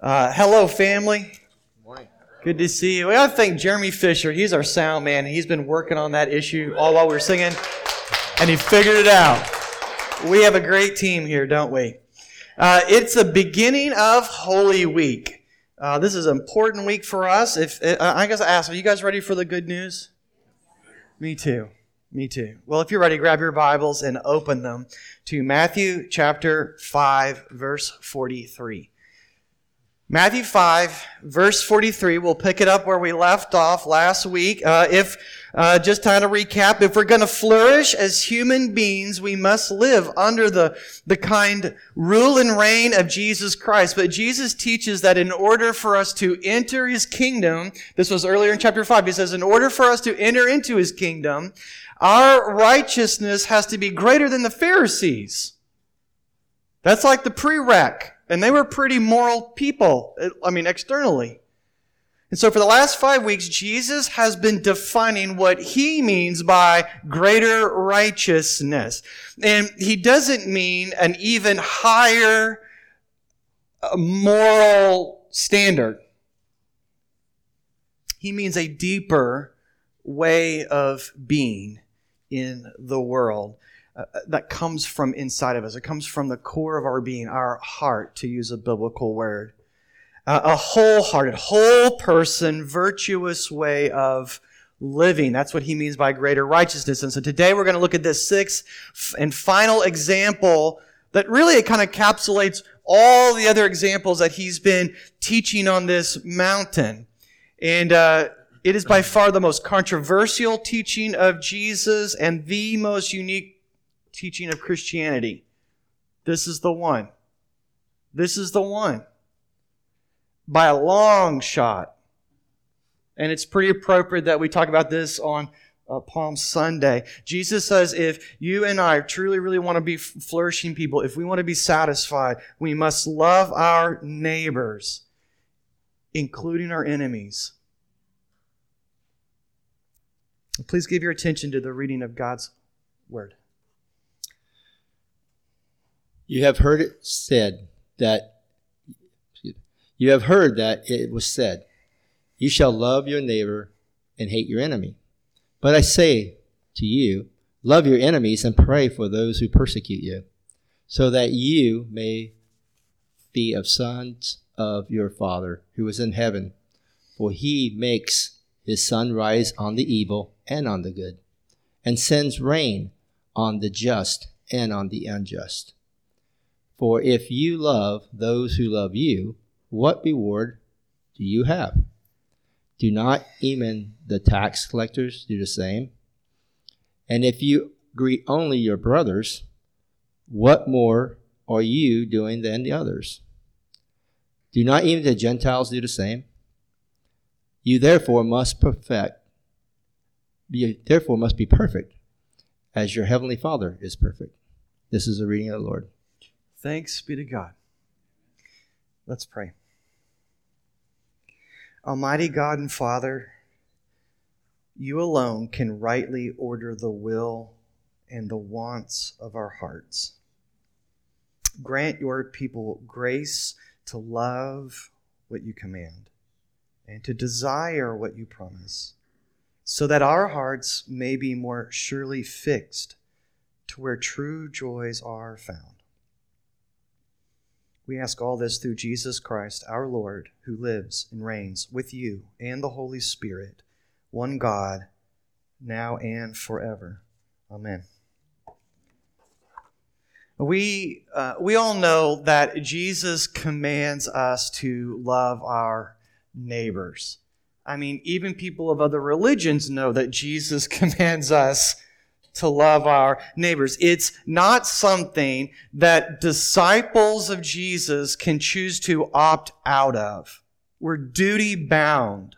Uh, hello, family. Morning. Good to see you. We got to thank Jeremy Fisher. He's our sound man. He's been working on that issue all while we were singing, and he figured it out. We have a great team here, don't we? Uh, it's the beginning of Holy Week. Uh, this is an important week for us. If uh, I guess I ask, are you guys ready for the good news? Me too. Me too. Well, if you're ready, grab your Bibles and open them to Matthew chapter 5, verse 43. Matthew 5, verse 43, we'll pick it up where we left off last week. Uh, if, uh, just kind of recap, if we're going to flourish as human beings, we must live under the, the kind rule and reign of Jesus Christ. But Jesus teaches that in order for us to enter his kingdom, this was earlier in chapter 5, he says, in order for us to enter into his kingdom, our righteousness has to be greater than the Pharisees. That's like the prereq. And they were pretty moral people, I mean, externally. And so for the last five weeks, Jesus has been defining what he means by greater righteousness. And he doesn't mean an even higher uh, moral standard. He means a deeper way of being in the world uh, that comes from inside of us. It comes from the core of our being, our heart, to use a biblical word. Uh, a wholehearted, whole person, virtuous way of living. That's what he means by greater righteousness. And so today we're going to look at this sixth and final example that really kind of encapsulates all the other examples that he's been teaching on this mountain. And uh, it is by far the most controversial teaching of Jesus and the most unique teaching of Christianity. This is the one. This is the one. By a long shot. And it's pretty appropriate that we talk about this on uh, Palm Sunday. Jesus says if you and I truly, really want to be flourishing people, if we want to be satisfied, we must love our neighbors, including our enemies. Please give your attention to the reading of God's Word. You have heard it said that you have heard that it was said, You shall love your neighbor and hate your enemy. But I say to you, love your enemies and pray for those who persecute you, so that you may be of sons of your Father who is in heaven. For he makes his sun rise on the evil and on the good, and sends rain on the just and on the unjust. For if you love those who love you, what reward do you have? Do not even the tax collectors do the same? And if you greet only your brothers, what more are you doing than the others? Do not even the Gentiles do the same? You therefore must perfect, you therefore must be perfect, as your heavenly Father is perfect. This is the reading of the Lord. Thanks be to God. Let's pray. Almighty God and Father, you alone can rightly order the will and the wants of our hearts. Grant your people grace to love what you command and to desire what you promise, so that our hearts may be more surely fixed to where true joys are found. We ask all this through Jesus Christ, our Lord, who lives and reigns with you and the Holy Spirit, one God, now and forever. Amen. We, uh, we all know that Jesus commands us to love our neighbors. I mean, even people of other religions know that Jesus commands us to love our neighbors. It's not something that disciples of Jesus can choose to opt out of. We're duty bound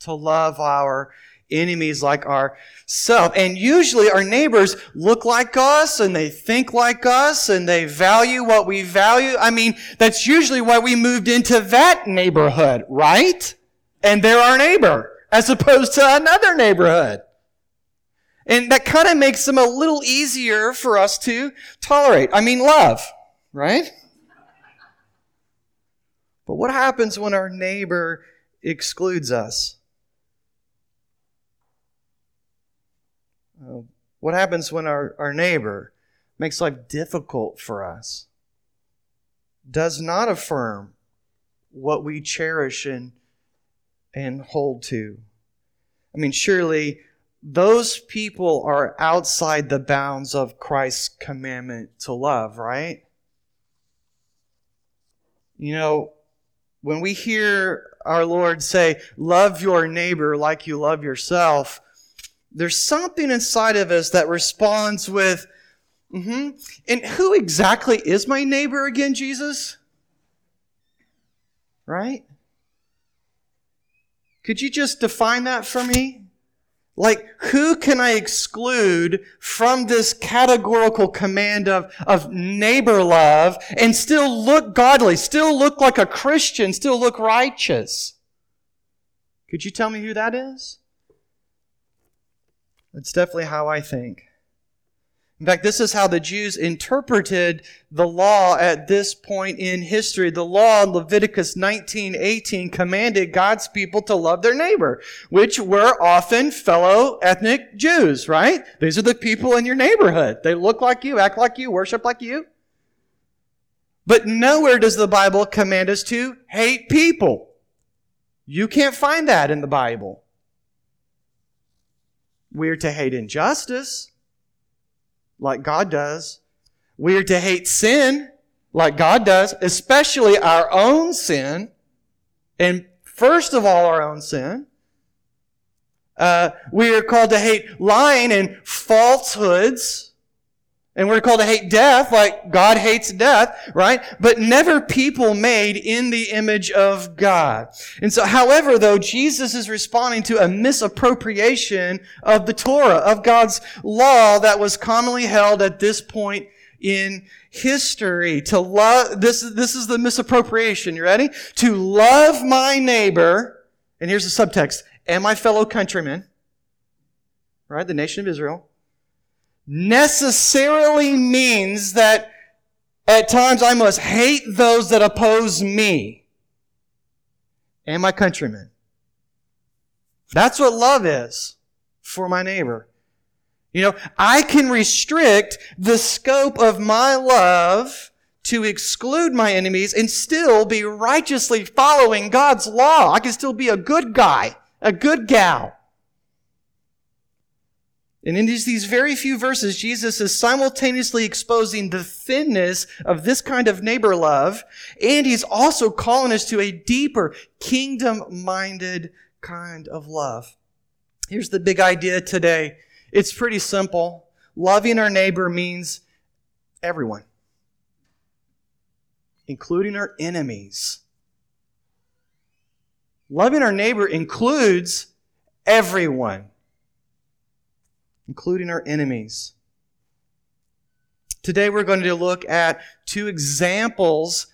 to love our enemies like ourselves. And usually our neighbors look like us and they think like us and they value what we value. I mean, that's usually why we moved into that neighborhood, right? And they're our neighbor as opposed to another neighborhood. And that kind of makes them a little easier for us to tolerate. I mean, love, right? But what happens when our neighbor excludes us? Uh, what happens when our, our neighbor makes life difficult for us? Does not affirm what we cherish and, and hold to? I mean, surely those people are outside the bounds of Christ's commandment to love, right? You know, when we hear our Lord say, Love your neighbor like you love yourself, there's something inside of us that responds with, mm-hmm. And who exactly is my neighbor again, Jesus? Right? Could you just define that for me? Like, who can I exclude from this categorical command of, of neighbor love and still look godly, still look like a Christian, still look righteous? Could you tell me who that is? That's definitely how I think. In fact, this is how the Jews interpreted the law at this point in history. The law in Leviticus 19:18 commanded God's people to love their neighbor, which were often fellow ethnic Jews, right? These are the people in your neighborhood. They look like you, act like you, worship like you. But nowhere does the Bible command us to hate people. You can't find that in the Bible. We're to hate injustice like God does. We are to hate sin like God does, especially our own sin. And first of all, our own sin. Uh, we are called to hate lying and falsehoods and we're called to hate death like God hates death, right? But never people made in the image of God. And so, however, though, Jesus is responding to a misappropriation of the Torah, of God's law that was commonly held at this point in history. To love, this, this is the misappropriation. You ready? To love my neighbor, and here's the subtext, and my fellow countrymen, right? The nation of Israel necessarily means that at times I must hate those that oppose me and my countrymen. That's what love is for my neighbor. You know, I can restrict the scope of my love to exclude my enemies and still be righteously following God's law. I can still be a good guy, a good gal. And in these, these very few verses, Jesus is simultaneously exposing the thinness of this kind of neighbor love, and he's also calling us to a deeper, kingdom-minded kind of love. Here's the big idea today. It's pretty simple. Loving our neighbor means everyone, including our enemies. Loving our neighbor includes everyone including our enemies. Today we're going to look at two examples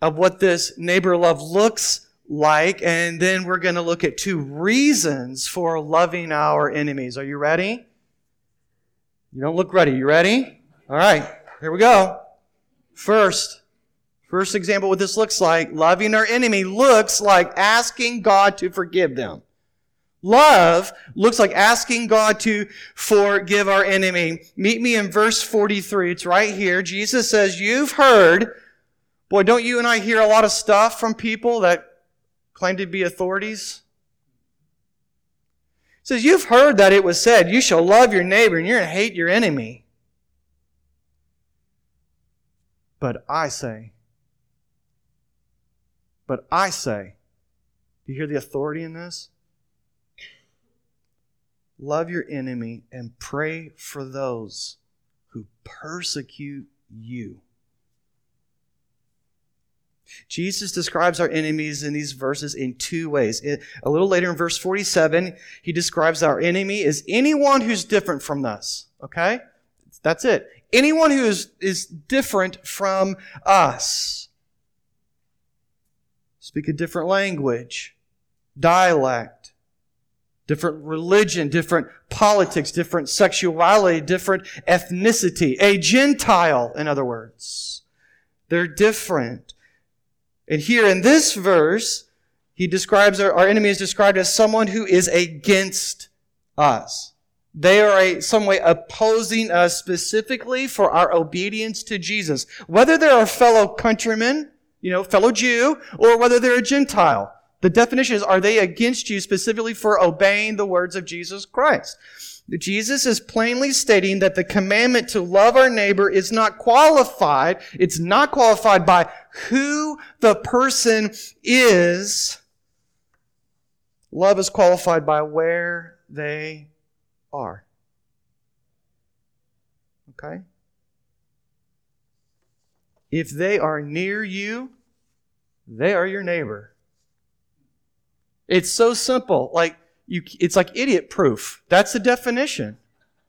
of what this neighbor love looks like, and then we're going to look at two reasons for loving our enemies. Are you ready? You don't look ready. You ready? All right, here we go. First, first example what this looks like, loving our enemy looks like asking God to forgive them. Love looks like asking God to forgive our enemy. Meet me in verse 43. It's right here. Jesus says, You've heard. Boy, don't you and I hear a lot of stuff from people that claim to be authorities? He says, You've heard that it was said, You shall love your neighbor and you're going to hate your enemy. But I say, but I say, do you hear the authority in this? Love your enemy and pray for those who persecute you. Jesus describes our enemies in these verses in two ways. A little later in verse 47, he describes our enemy as anyone who's different from us. Okay? That's it. Anyone who is, is different from us. Speak a different language, dialect, different religion, different politics, different sexuality, different ethnicity. A Gentile, in other words. They're different. And here in this verse, he describes our, our enemy is described as someone who is against us. They are a, some way opposing us specifically for our obedience to Jesus. Whether they're our fellow countrymen, you know, fellow Jew, or whether they're a Gentile. The definition is, are they against you specifically for obeying the words of Jesus Christ? Jesus is plainly stating that the commandment to love our neighbor is not qualified. It's not qualified by who the person is. Love is qualified by where they are. Okay? If they are near you, they are your neighbor. It's so simple. Like you, it's like idiot proof. That's the definition.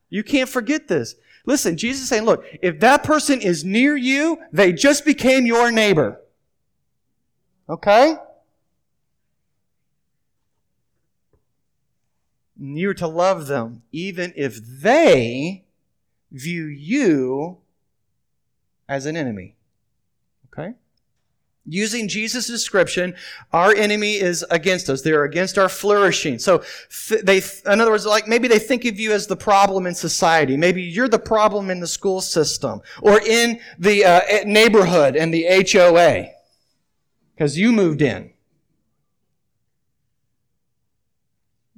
You can't forget this. Listen, Jesus is saying, look, if that person is near you, they just became your neighbor. Okay? You're to love them, even if they view you as an enemy. Okay? Using Jesus' description, our enemy is against us. They're against our flourishing. So they, in other words, like maybe they think of you as the problem in society. Maybe you're the problem in the school system or in the uh, neighborhood and the HOA because you moved in.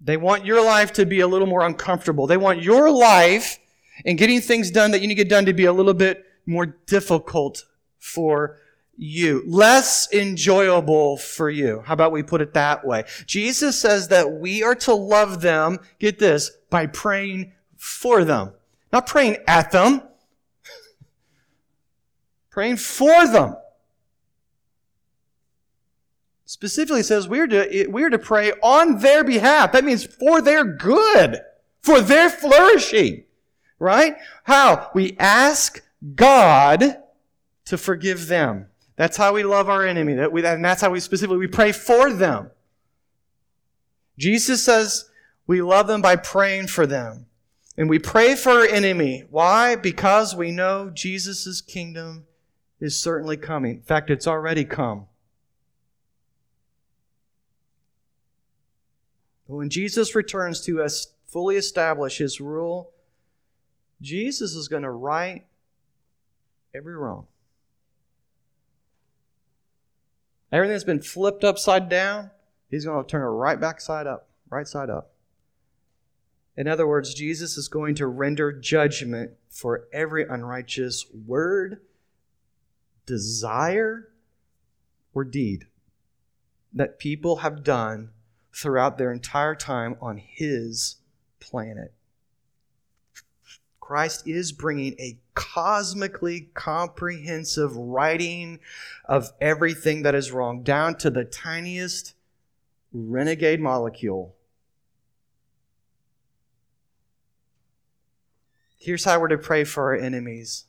They want your life to be a little more uncomfortable. They want your life and getting things done that you need to get done to be a little bit more difficult for you, less enjoyable for you. How about we put it that way? Jesus says that we are to love them, get this, by praying for them. Not praying at them, praying for them. Specifically says we're to, we're to pray on their behalf. That means for their good, for their flourishing. Right? How? We ask God to forgive them. That's how we love our enemy. That we, and that's how we specifically we pray for them. Jesus says we love them by praying for them. And we pray for our enemy. Why? Because we know Jesus' kingdom is certainly coming. In fact, it's already come. But when Jesus returns to us, fully establish his rule, Jesus is going to right every wrong. Everything that's been flipped upside down, he's going to turn it right back side up, right side up. In other words, Jesus is going to render judgment for every unrighteous word, desire, or deed that people have done throughout their entire time on his planet. Christ is bringing a cosmically comprehensive writing of everything that is wrong, down to the tiniest renegade molecule. Here's how we're to pray for our enemies.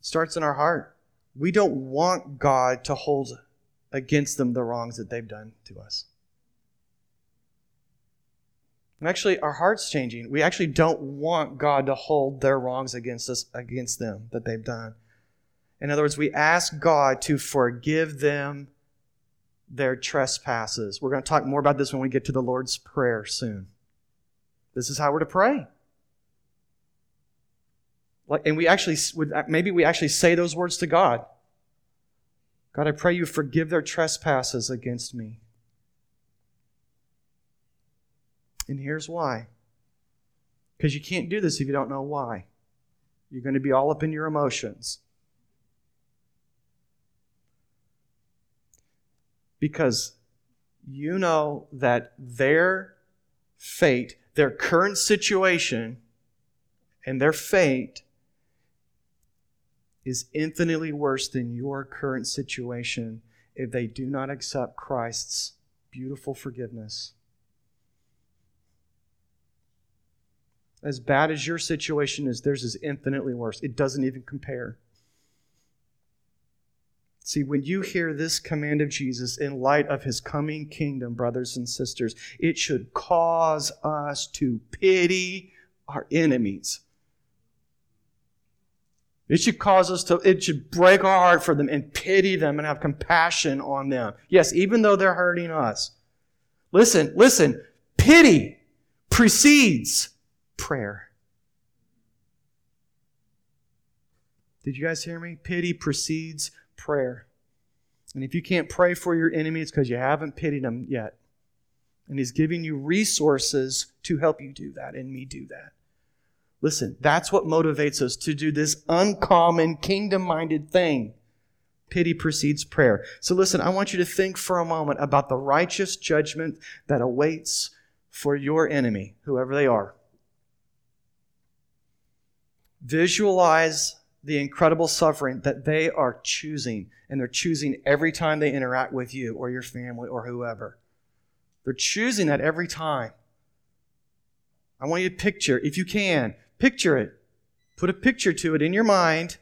It starts in our heart. We don't want God to hold against them the wrongs that they've done to us. And actually, our heart's changing. We actually don't want God to hold their wrongs against us, against them that they've done. In other words, we ask God to forgive them their trespasses. We're going to talk more about this when we get to the Lord's Prayer soon. This is how we're to pray. Like, and we actually would uh, maybe we actually say those words to God. God, I pray you forgive their trespasses against me. And here's why. Because you can't do this if you don't know why. You're going to be all up in your emotions. Because you know that their fate, their current situation, and their fate is infinitely worse than your current situation if they do not accept Christ's beautiful forgiveness. As bad as your situation is, theirs is infinitely worse. It doesn't even compare. See, when you hear this command of Jesus in light of his coming kingdom, brothers and sisters, it should cause us to pity our enemies. It should cause us to, it should break our heart for them and pity them and have compassion on them. Yes, even though they're hurting us. Listen, listen, pity precedes prayer. Did you guys hear me? Pity precedes prayer. And if you can't pray for your enemy, it's because you haven't pitied them yet. And He's giving you resources to help you do that and me do that. Listen, that's what motivates us to do this uncommon, kingdom minded thing. Pity precedes prayer. So listen, I want you to think for a moment about the righteous judgment that awaits for your enemy, whoever they are. Visualize the incredible suffering that they are choosing, and they're choosing every time they interact with you or your family or whoever. They're choosing that every time. I want you to picture, if you can, picture it. Put a picture to it in your mind.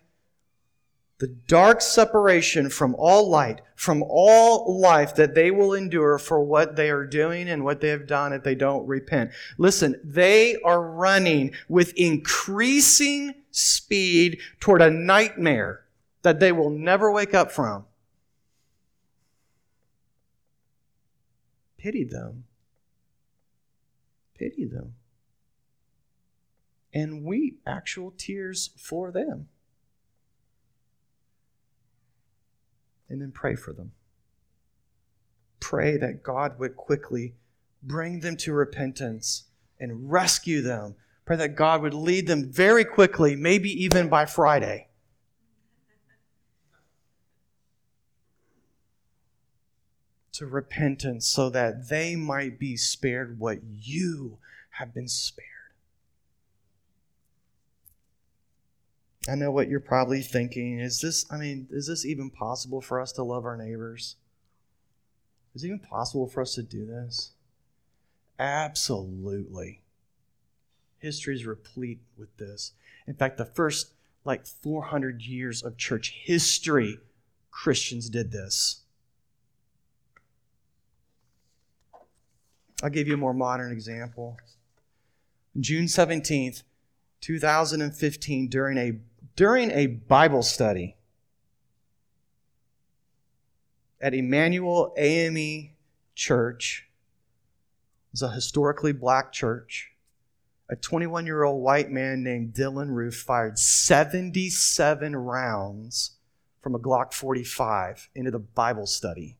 The dark separation from all light, from all life that they will endure for what they are doing and what they have done if they don't repent. Listen, they are running with increasing speed toward a nightmare that they will never wake up from. Pity them. Pity them. And weep actual tears for them. And then pray for them. Pray that God would quickly bring them to repentance and rescue them Pray that God would lead them very quickly, maybe even by Friday. To repentance so that they might be spared what you have been spared. I know what you're probably thinking. Is this, I mean, is this even possible for us to love our neighbors? Is it even possible for us to do this? Absolutely. History is replete with this. In fact, the first like 400 years of church history, Christians did this. I'll give you a more modern example. June 17th, 2015, during a, during a Bible study at Emanuel AME Church, It's a historically black church a 21 year old white man named Dylann Roof fired 77 rounds from a Glock 45 into the Bible study.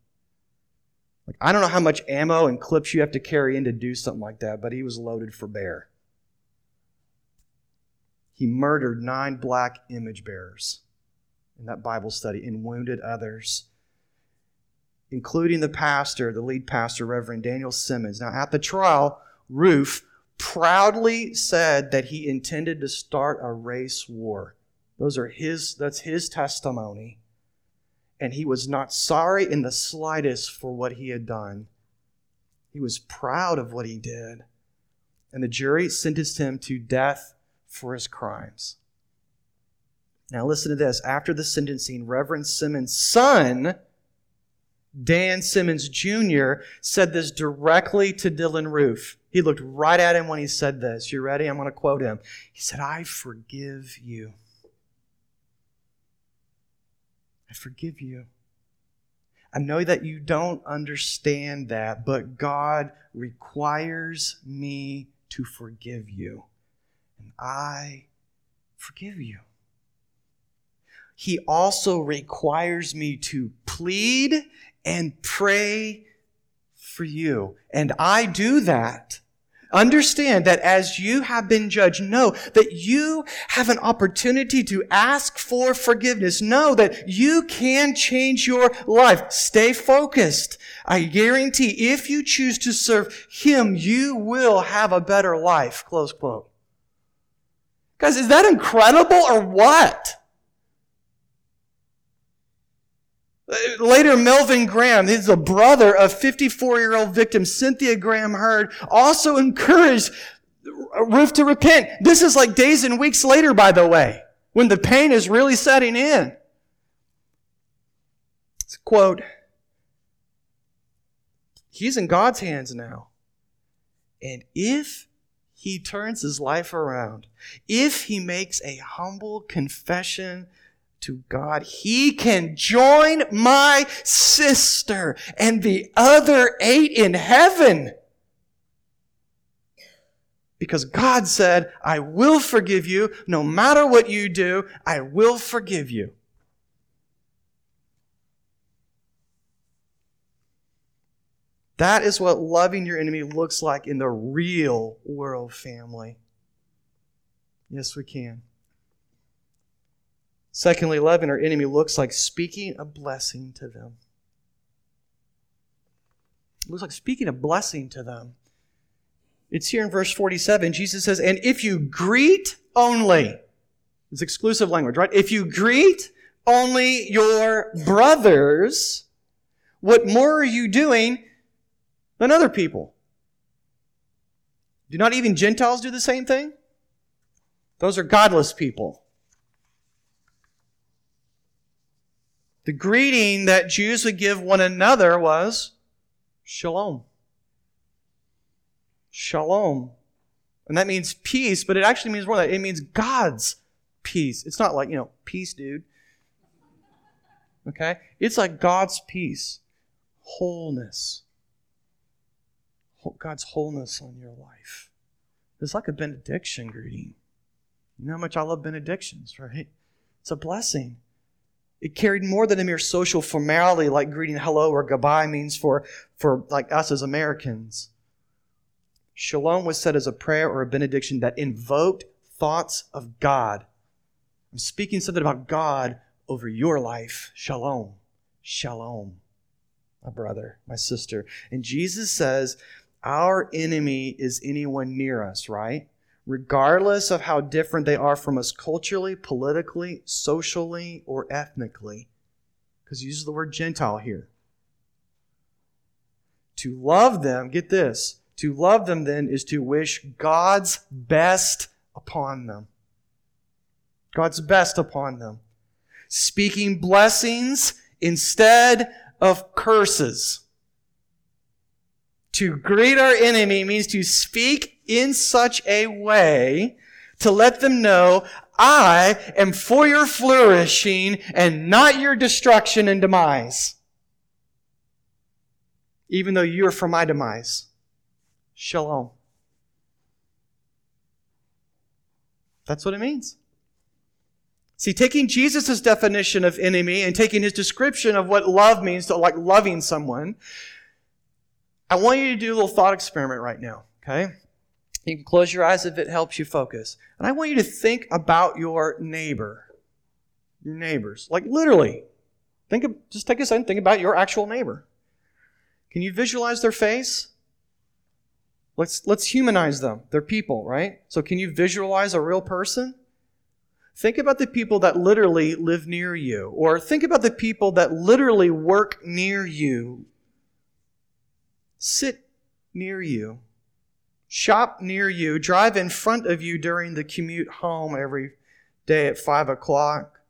Like, I don't know how much ammo and clips you have to carry in to do something like that, but he was loaded for bear. He murdered nine black image bearers in that Bible study and wounded others, including the pastor, the lead pastor, Reverend Daniel Simmons. Now, at the trial, Roof proudly said that he intended to start a race war. Those are his, that's his testimony. And he was not sorry in the slightest for what he had done. He was proud of what he did. And the jury sentenced him to death for his crimes. Now, listen to this. After the sentencing, Reverend Simmons' son, Dan Simmons Jr., said this directly to Dylann Roof. He looked right at him when he said this. You ready? I'm going to quote him. He said, I forgive you. I forgive you. I know that you don't understand that, but God requires me to forgive you. I forgive you. He also requires me to plead and pray for you. And I do that. Understand that as you have been judged, know that you have an opportunity to ask for forgiveness. Know that you can change your life. Stay focused. I guarantee if you choose to serve Him, you will have a better life. Close quote. Guys, is that incredible or what? Later, Melvin Graham, he's the brother of 54 year old victim Cynthia Graham Hurd, also encouraged Roof to repent. This is like days and weeks later, by the way, when the pain is really setting in. Quote, he's in God's hands now. And if he turns his life around, if he makes a humble confession to God, he can join my sister and the other eight in heaven. Because God said, I will forgive you. No matter what you do, I will forgive you. That is what loving your enemy looks like in the real world, family. Yes, we can. Secondly, loving our enemy looks like speaking a blessing to them. It looks like speaking a blessing to them. It's here in verse 47. Jesus says, And if you greet only, it's exclusive language, right? If you greet only your brothers, what more are you doing than other people. Do not even Gentiles do the same thing? Those are godless people. The greeting that Jews would give one another was shalom. Shalom. And that means peace, but it actually means more than that. It means God's peace. It's not like, you know, peace, dude. Okay? It's like God's peace, wholeness. God's wholeness on your life. It's like a benediction greeting. You know how much I love benedictions, right? It's a blessing. It carried more than a mere social formality like greeting hello or goodbye means for, for like us as Americans. Shalom was said as a prayer or a benediction that invoked thoughts of God. I'm speaking something about God over your life. Shalom. Shalom. My brother, my sister. And Jesus says our enemy is anyone near us, right? Regardless of how different they are from us culturally, politically, socially, or ethnically. Because he uses the word Gentile here. To love them, get this, to love them then is to wish God's best upon them. God's best upon them. Speaking blessings instead of curses. To greet our enemy means to speak in such a way to let them know I am for your flourishing and not your destruction and demise. Even though you are for my demise. Shalom. That's what it means. See, taking Jesus' definition of enemy and taking his description of what love means to like loving someone, I want you to do a little thought experiment right now, okay? You can close your eyes if it helps you focus. And I want you to think about your neighbor. Your neighbors. Like literally. Think of, just take a second, think about your actual neighbor. Can you visualize their face? Let's, let's humanize them. They're people, right? So can you visualize a real person? Think about the people that literally live near you, or think about the people that literally work near you sit near you, shop near you, drive in front of you during the commute home every day at 5 o'clock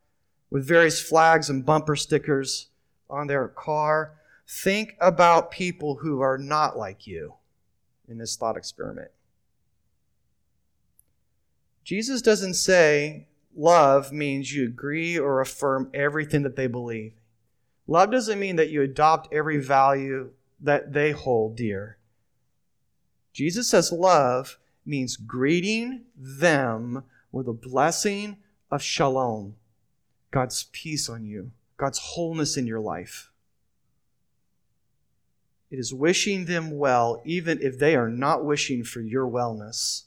with various flags and bumper stickers on their car. Think about people who are not like you in this thought experiment. Jesus doesn't say love means you agree or affirm everything that they believe. Love doesn't mean that you adopt every value that they hold dear. Jesus says love means greeting them with a blessing of shalom, God's peace on you, God's wholeness in your life. It is wishing them well, even if they are not wishing for your wellness.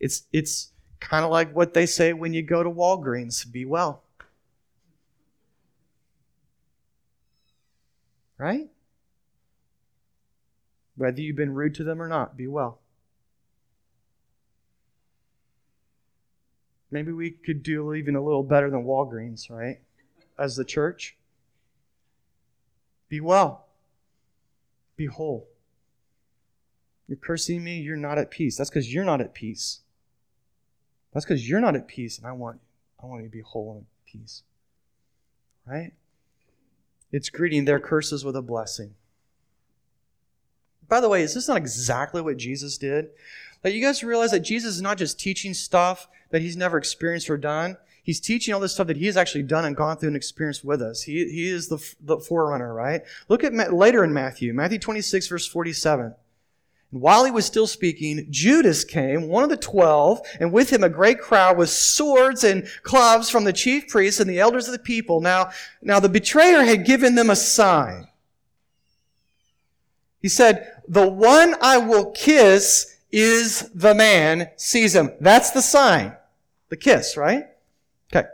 It's, it's kind of like what they say when you go to Walgreens be well. Right? Whether you've been rude to them or not, be well. Maybe we could do even a little better than Walgreens, right? As the church. Be well. Be whole. You're cursing me, you're not at peace. That's because you're not at peace. That's because you're not at peace, and I want, I want you to be whole and at peace. Right? It's greeting their curses with a blessing. By the way, is this not exactly what Jesus did? Like, you guys realize that Jesus is not just teaching stuff that he's never experienced or done. He's teaching all this stuff that he has actually done and gone through and experienced with us. He, he is the, the forerunner, right? Look at later in Matthew, Matthew 26, verse 47. While he was still speaking, Judas came, one of the twelve, and with him a great crowd with swords and clubs from the chief priests and the elders of the people. Now, now the betrayer had given them a sign. He said, the one I will kiss is the man, seize him. That's the sign. The kiss, right? Okay.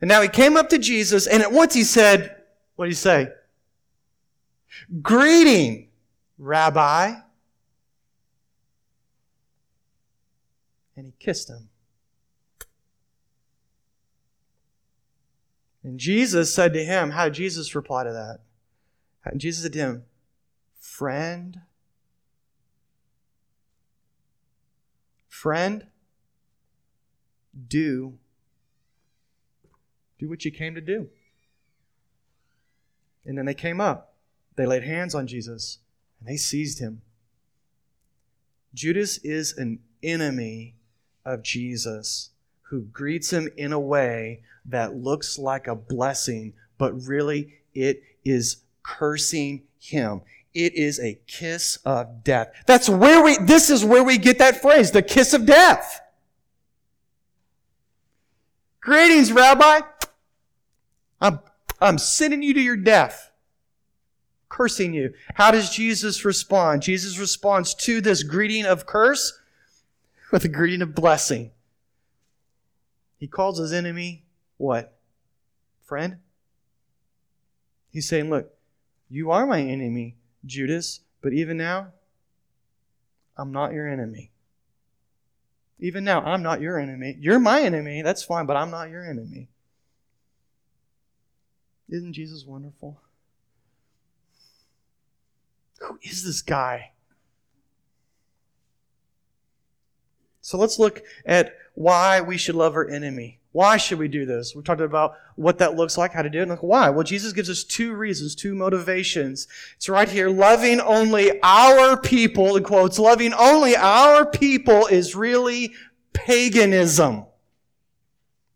And now he came up to Jesus, and at once he said, What do you say? Greeting, Rabbi. And he kissed him. And Jesus said to him, How did Jesus reply to that? And Jesus said to him, Friend, friend, do do what you came to do. And then they came up. They laid hands on Jesus and they seized him. Judas is an enemy of Jesus who greets him in a way that looks like a blessing, but really it is cursing him. It is a kiss of death. That's where we, this is where we get that phrase, the kiss of death. Greetings, Rabbi. I'm, I'm sending you to your death, cursing you. How does Jesus respond? Jesus responds to this greeting of curse with a greeting of blessing. He calls his enemy what? Friend? He's saying, Look, you are my enemy, Judas, but even now, I'm not your enemy. Even now, I'm not your enemy. You're my enemy. That's fine, but I'm not your enemy. Isn't Jesus wonderful? Who is this guy? So let's look at why we should love our enemy. Why should we do this? We've talked about what that looks like, how to do it, and why. Well, Jesus gives us two reasons, two motivations. It's right here. Loving only our people, in quotes, loving only our people is really paganism.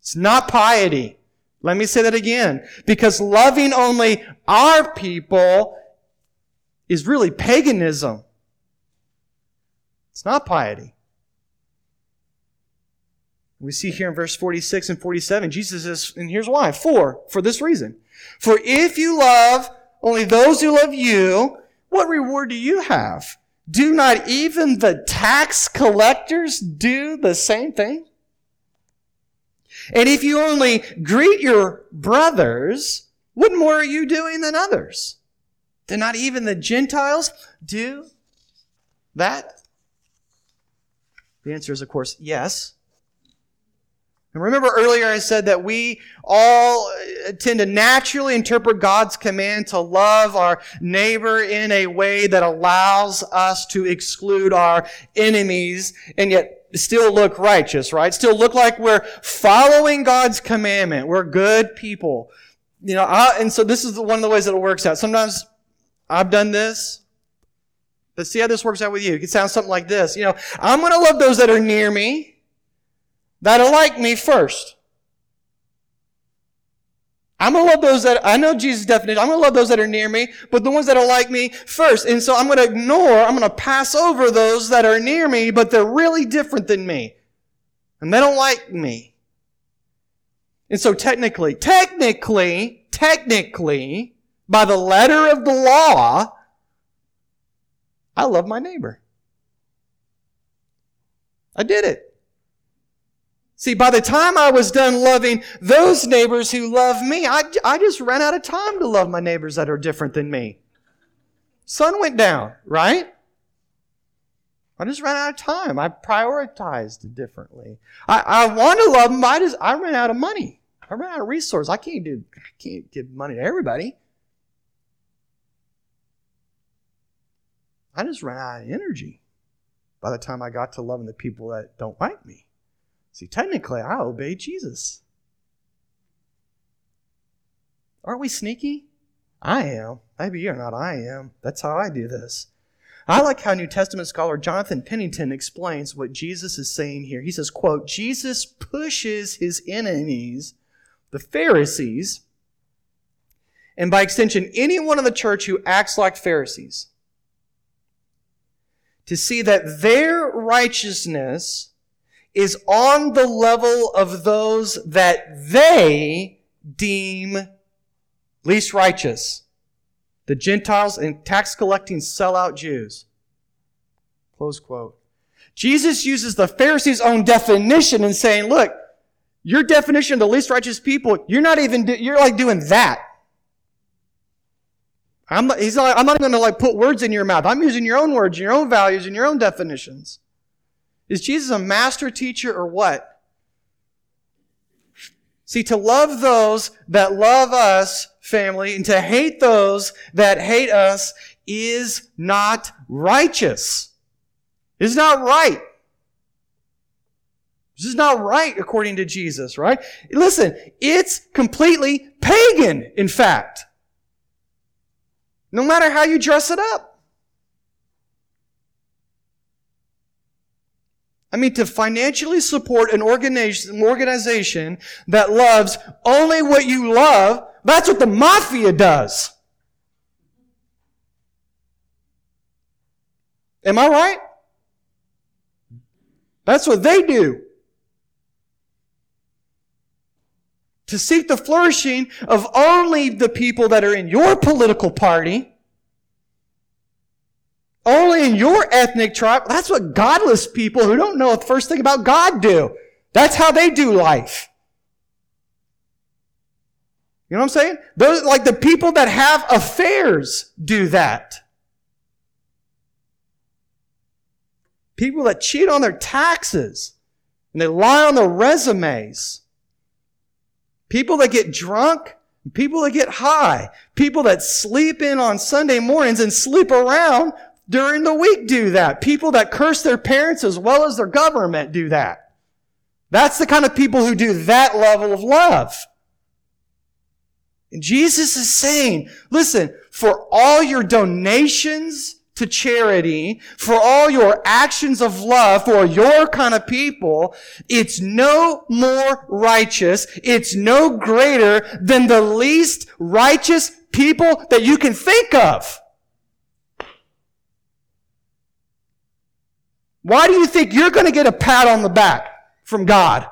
It's not piety. Let me say that again. Because loving only our people is really paganism. It's not piety. We see here in verse 46 and 47, Jesus says, and here's why. For, for this reason. For if you love only those who love you, what reward do you have? Do not even the tax collectors do the same thing? And if you only greet your brothers, what more are you doing than others? Do not even the Gentiles do that? The answer is, of course, yes. And remember earlier I said that we all tend to naturally interpret God's command to love our neighbor in a way that allows us to exclude our enemies and yet still look righteous, right? Still look like we're following God's commandment. We're good people. You know, I, and so this is one of the ways that it works out. Sometimes I've done this. Let's see how this works out with you. It sounds something like this. You know, I'm going to love those that are near me, that are like me first. I'm to love those that, I know Jesus' definition, I'm to love those that are near me, but the ones that are like me first. And so I'm to ignore, I'm to pass over those that are near me, but they're really different than me. And they don't like me. And so technically, technically, technically, by the letter of the law, I love my neighbor. I did it. See, by the time I was done loving those neighbors who love me, I, I just ran out of time to love my neighbors that are different than me. Sun went down, right? I just ran out of time. I prioritized differently. I, I want to love them, I just I ran out of money. I ran out of resources. I can't do I can't give money to everybody. I just ran out of energy by the time I got to loving the people that don't like me. See, technically, I obey Jesus. Aren't we sneaky? I am. Maybe you're not. I am. That's how I do this. I like how New Testament scholar Jonathan Pennington explains what Jesus is saying here. He says, quote, Jesus pushes his enemies, the Pharisees, and by extension, anyone in the church who acts like Pharisees, to see that their righteousness is on the level of those that they deem least righteous the Gentiles and tax collecting sellout Jews. Close quote. Jesus uses the Pharisees' own definition in saying, look, your definition of the least righteous people, you're not even, you're like doing that. I'm not, he's like, I'm not even going to like put words in your mouth. I'm using your own words, your own values, and your own definitions. Is Jesus a master teacher or what? See, to love those that love us, family, and to hate those that hate us is not righteous. It's not right. This is not right according to Jesus, right? Listen, it's completely pagan, in fact. No matter how you dress it up. I mean, to financially support an organization, that loves only what you love, that's what the mafia does. Am I right? That's what they do. To seek the flourishing of only the people that are in your political party only in your ethnic tribe. That's what godless people who don't know the first thing about God do. That's how they do life. You know what I'm saying? Those, like the people that have affairs do that. People that cheat on their taxes and they lie on their resumes. People that get drunk, people that get high, people that sleep in on Sunday mornings and sleep around during the week do that. People that curse their parents as well as their government do that. That's the kind of people who do that level of love. And Jesus is saying, listen, for all your donations to charity, for all your actions of love for your kind of people, it's no more righteous, it's no greater than the least righteous people that you can think of. Why do you think you're going to get a pat on the back from God?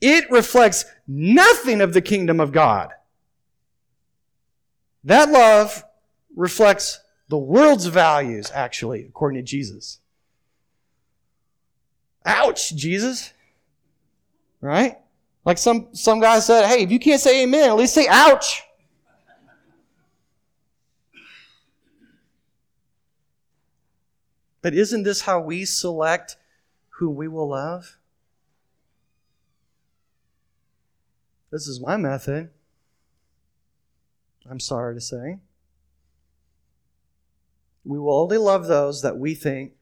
It reflects nothing of the kingdom of God. That love reflects the world's values, actually, according to Jesus. Ouch, Jesus. Right? Like some, some guy said, hey, if you can't say amen, at least say ouch. But isn't this how we select who we will love? This is my method. I'm sorry to say. We will only love those that we think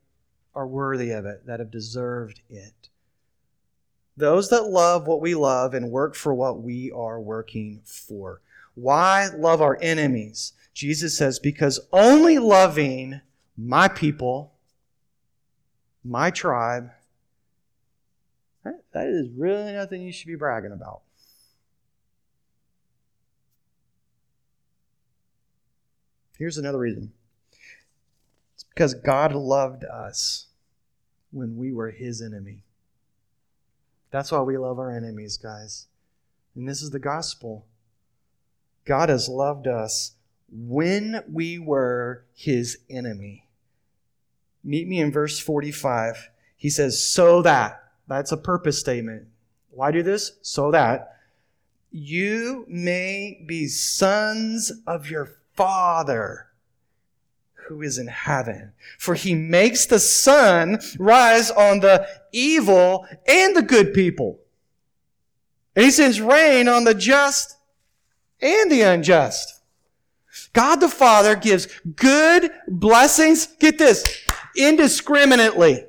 are worthy of it, that have deserved it. Those that love what we love and work for what we are working for. Why love our enemies? Jesus says, because only loving my people my tribe, that is really nothing you should be bragging about. Here's another reason it's because God loved us when we were his enemy. That's why we love our enemies, guys. And this is the gospel. God has loved us when we were his enemy. Meet me in verse 45. He says, so that. That's a purpose statement. Why do this? So that you may be sons of your Father who is in heaven. For he makes the sun rise on the evil and the good people. And he sends rain on the just and the unjust. God the Father gives good blessings. Get this indiscriminately,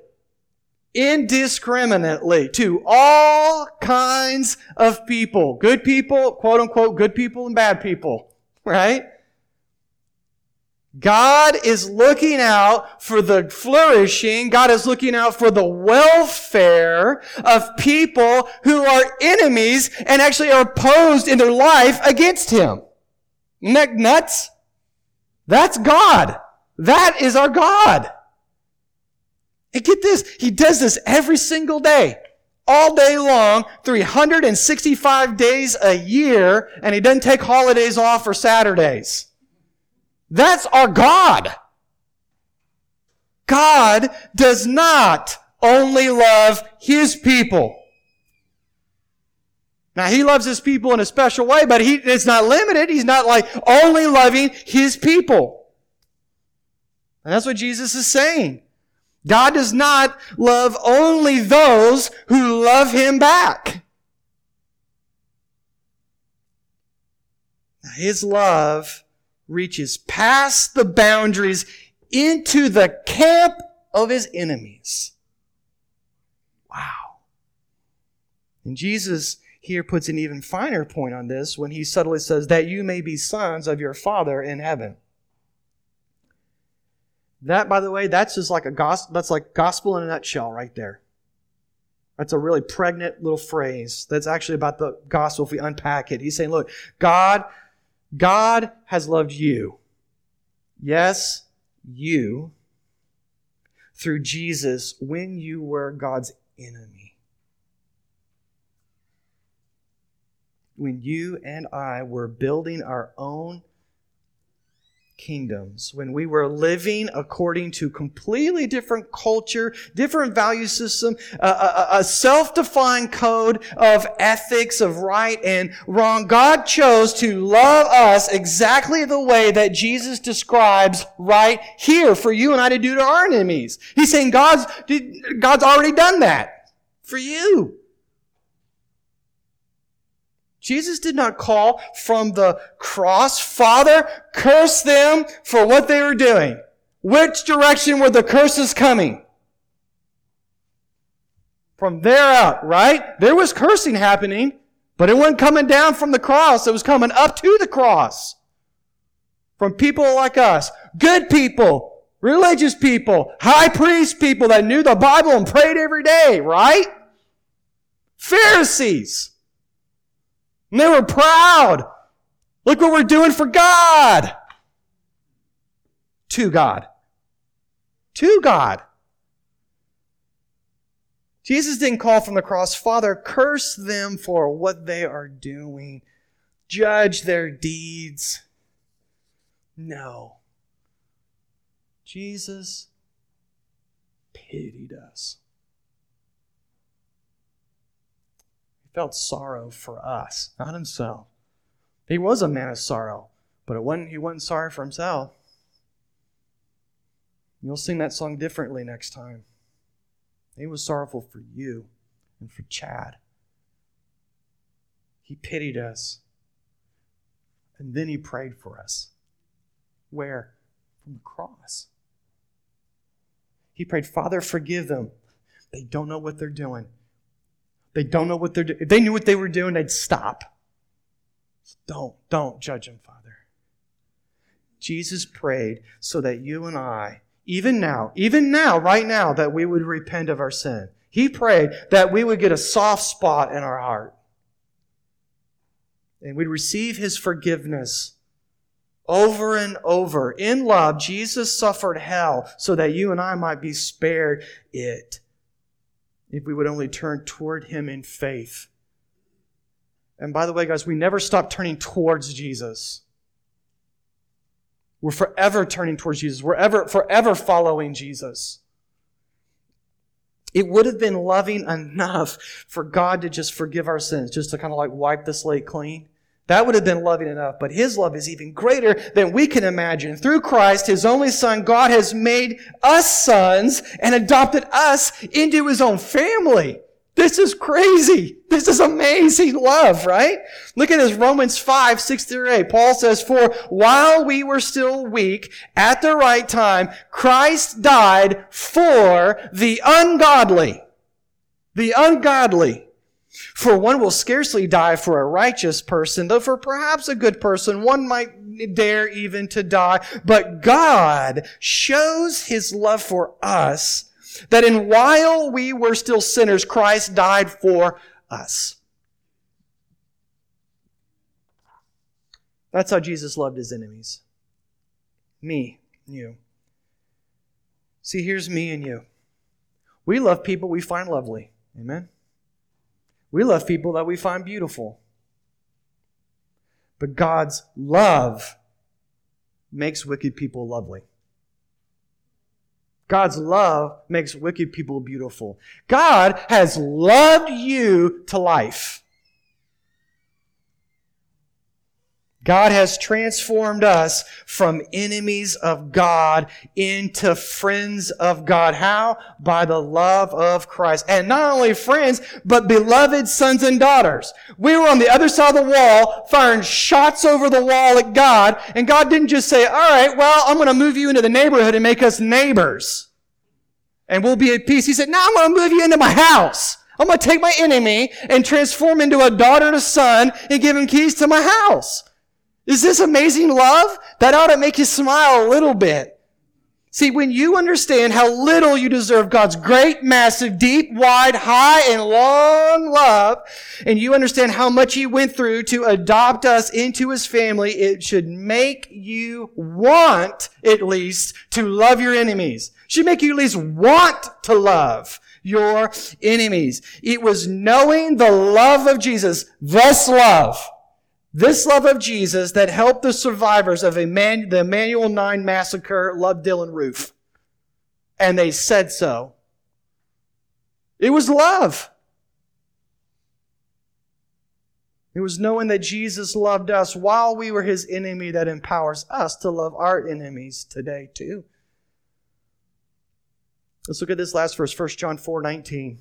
indiscriminately to all kinds of people. Good people, quote unquote, good people and bad people, right? God is looking out for the flourishing. God is looking out for the welfare of people who are enemies and actually are opposed in their life against Him. Isn't nuts? That's God. That is our God. And get this, He does this every single day. All day long, 365 days a year, and He doesn't take holidays off or Saturdays. That's our God. God does not only love His people. Now he loves his people in a special way, but he, it's not limited. He's not like only loving his people. And that's what Jesus is saying. God does not love only those who love him back. His love reaches past the boundaries into the camp of his enemies. Wow. And Jesus here puts an even finer point on this when he subtly says, that you may be sons of your Father in heaven. That, by the way, that's just like a gospel, that's like gospel in a nutshell right there. That's a really pregnant little phrase that's actually about the gospel if we unpack it. He's saying, look, God God has loved you. Yes, you through Jesus when you were God's enemy. When you and I were building our own kingdoms, when we were living according to completely different culture, different value system, a, a, a self-defined code of ethics of right and wrong. God chose to love us exactly the way that Jesus describes right here for you and I to do to our enemies. He's saying God's, God's already done that for you. Jesus did not call from the cross, Father, curse them for what they were doing. Which direction were the curses coming? From there out, right? There was cursing happening, but it wasn't coming down from the cross. It was coming up to the cross. From people like us. Good people. Religious people. High priest people that knew the Bible and prayed every day, right? Pharisees. And they were proud. Look what we're doing for God. To God. To God. Jesus didn't call from the cross, Father, curse them for what they are doing, judge their deeds. No. Jesus pitied us. Felt sorrow for us, not himself. He was a man of sorrow, but it wasn't, he wasn't sorry for himself. You'll sing that song differently next time. He was sorrowful for you and for Chad. He pitied us. And then he prayed for us. Where? From the cross. He prayed, Father, forgive them. They don't know what they're doing. They don't know what they're doing. If they knew what they were doing, they'd stop. Don't, don't judge them, Father. Jesus prayed so that you and I, even now, even now, right now, that we would repent of our sin. He prayed that we would get a soft spot in our heart and we'd receive his forgiveness over and over. In love, Jesus suffered hell so that you and I might be spared it if we would only turn toward Him in faith. And by the way, guys, we never stop turning towards Jesus. We're forever turning towards Jesus. We're ever, forever following Jesus. It would have been loving enough for God to just forgive our sins, just to kind of like wipe the slate clean. That would have been loving enough, but His love is even greater than we can imagine. Through Christ, His only Son, God has made us sons and adopted us into His own family. This is crazy. This is amazing love, right? Look at this, Romans 5, 6 through 8. Paul says, For while we were still weak, at the right time, Christ died for the ungodly. The ungodly. For one will scarcely die for a righteous person, though for perhaps a good person one might dare even to die. But God shows his love for us that in while we were still sinners, Christ died for us. That's how Jesus loved his enemies. Me, you. See, here's me and you. We love people we find lovely. Amen? We love people that we find beautiful. But God's love makes wicked people lovely. God's love makes wicked people beautiful. God has loved you to life. God has transformed us from enemies of God into friends of God. How? By the love of Christ. And not only friends, but beloved sons and daughters. We were on the other side of the wall, firing shots over the wall at God, and God didn't just say, all right, well, I'm going to move you into the neighborhood and make us neighbors. And we'll be at peace. He said, now I'm going to move you into my house. I'm going to take my enemy and transform into a daughter a son and give him keys to my house. Is this amazing love? That ought to make you smile a little bit. See, when you understand how little you deserve God's great, massive, deep, wide, high, and long love, and you understand how much He went through to adopt us into His family, it should make you want, at least, to love your enemies. It Should make you at least want to love your enemies. It was knowing the love of Jesus, this love, this love of Jesus that helped the survivors of the Emanuel 9 massacre love Dylann Roof. And they said so. It was love. It was knowing that Jesus loved us while we were his enemy that empowers us to love our enemies today too. Let's look at this last verse, 1 John 4 19.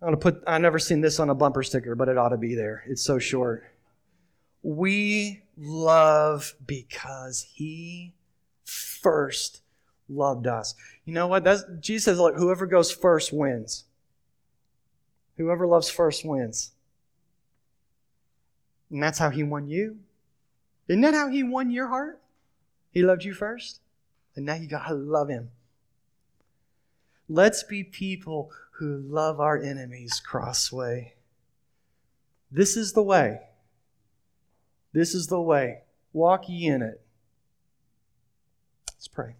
I'm gonna put I've never seen this on a bumper sticker, but it ought to be there. It's so short. We love because he first loved us. You know what? That's, Jesus says, look, whoever goes first wins. Whoever loves first wins. And that's how he won you. Isn't that how he won your heart? He loved you first. And now you gotta love him. Let's be people who love our enemies, Crossway. This is the way. This is the way. Walk ye in it. Let's pray.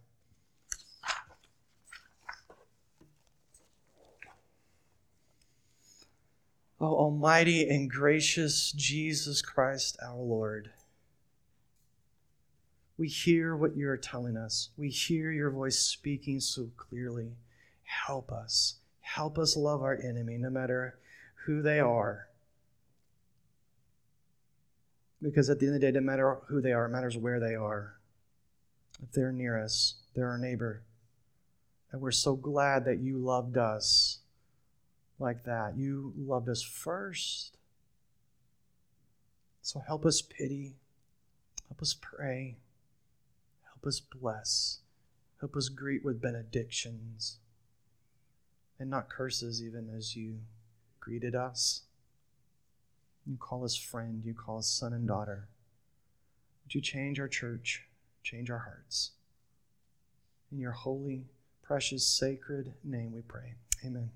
Oh, Almighty and gracious Jesus Christ our Lord, we hear what you're telling us. We hear your voice speaking so clearly. Help us. Help us love our enemy, no matter who they are. Because at the end of the day, no matter who they are, it matters where they are. If they're near us, they're our neighbor. And we're so glad that you loved us like that. You loved us first. So help us pity. Help us pray. Help us bless. Help us greet with benedictions and not curses, even as you greeted us. You call us friend, you call us son and daughter. Would you change our church, change our hearts? In your holy, precious, sacred name we pray. Amen.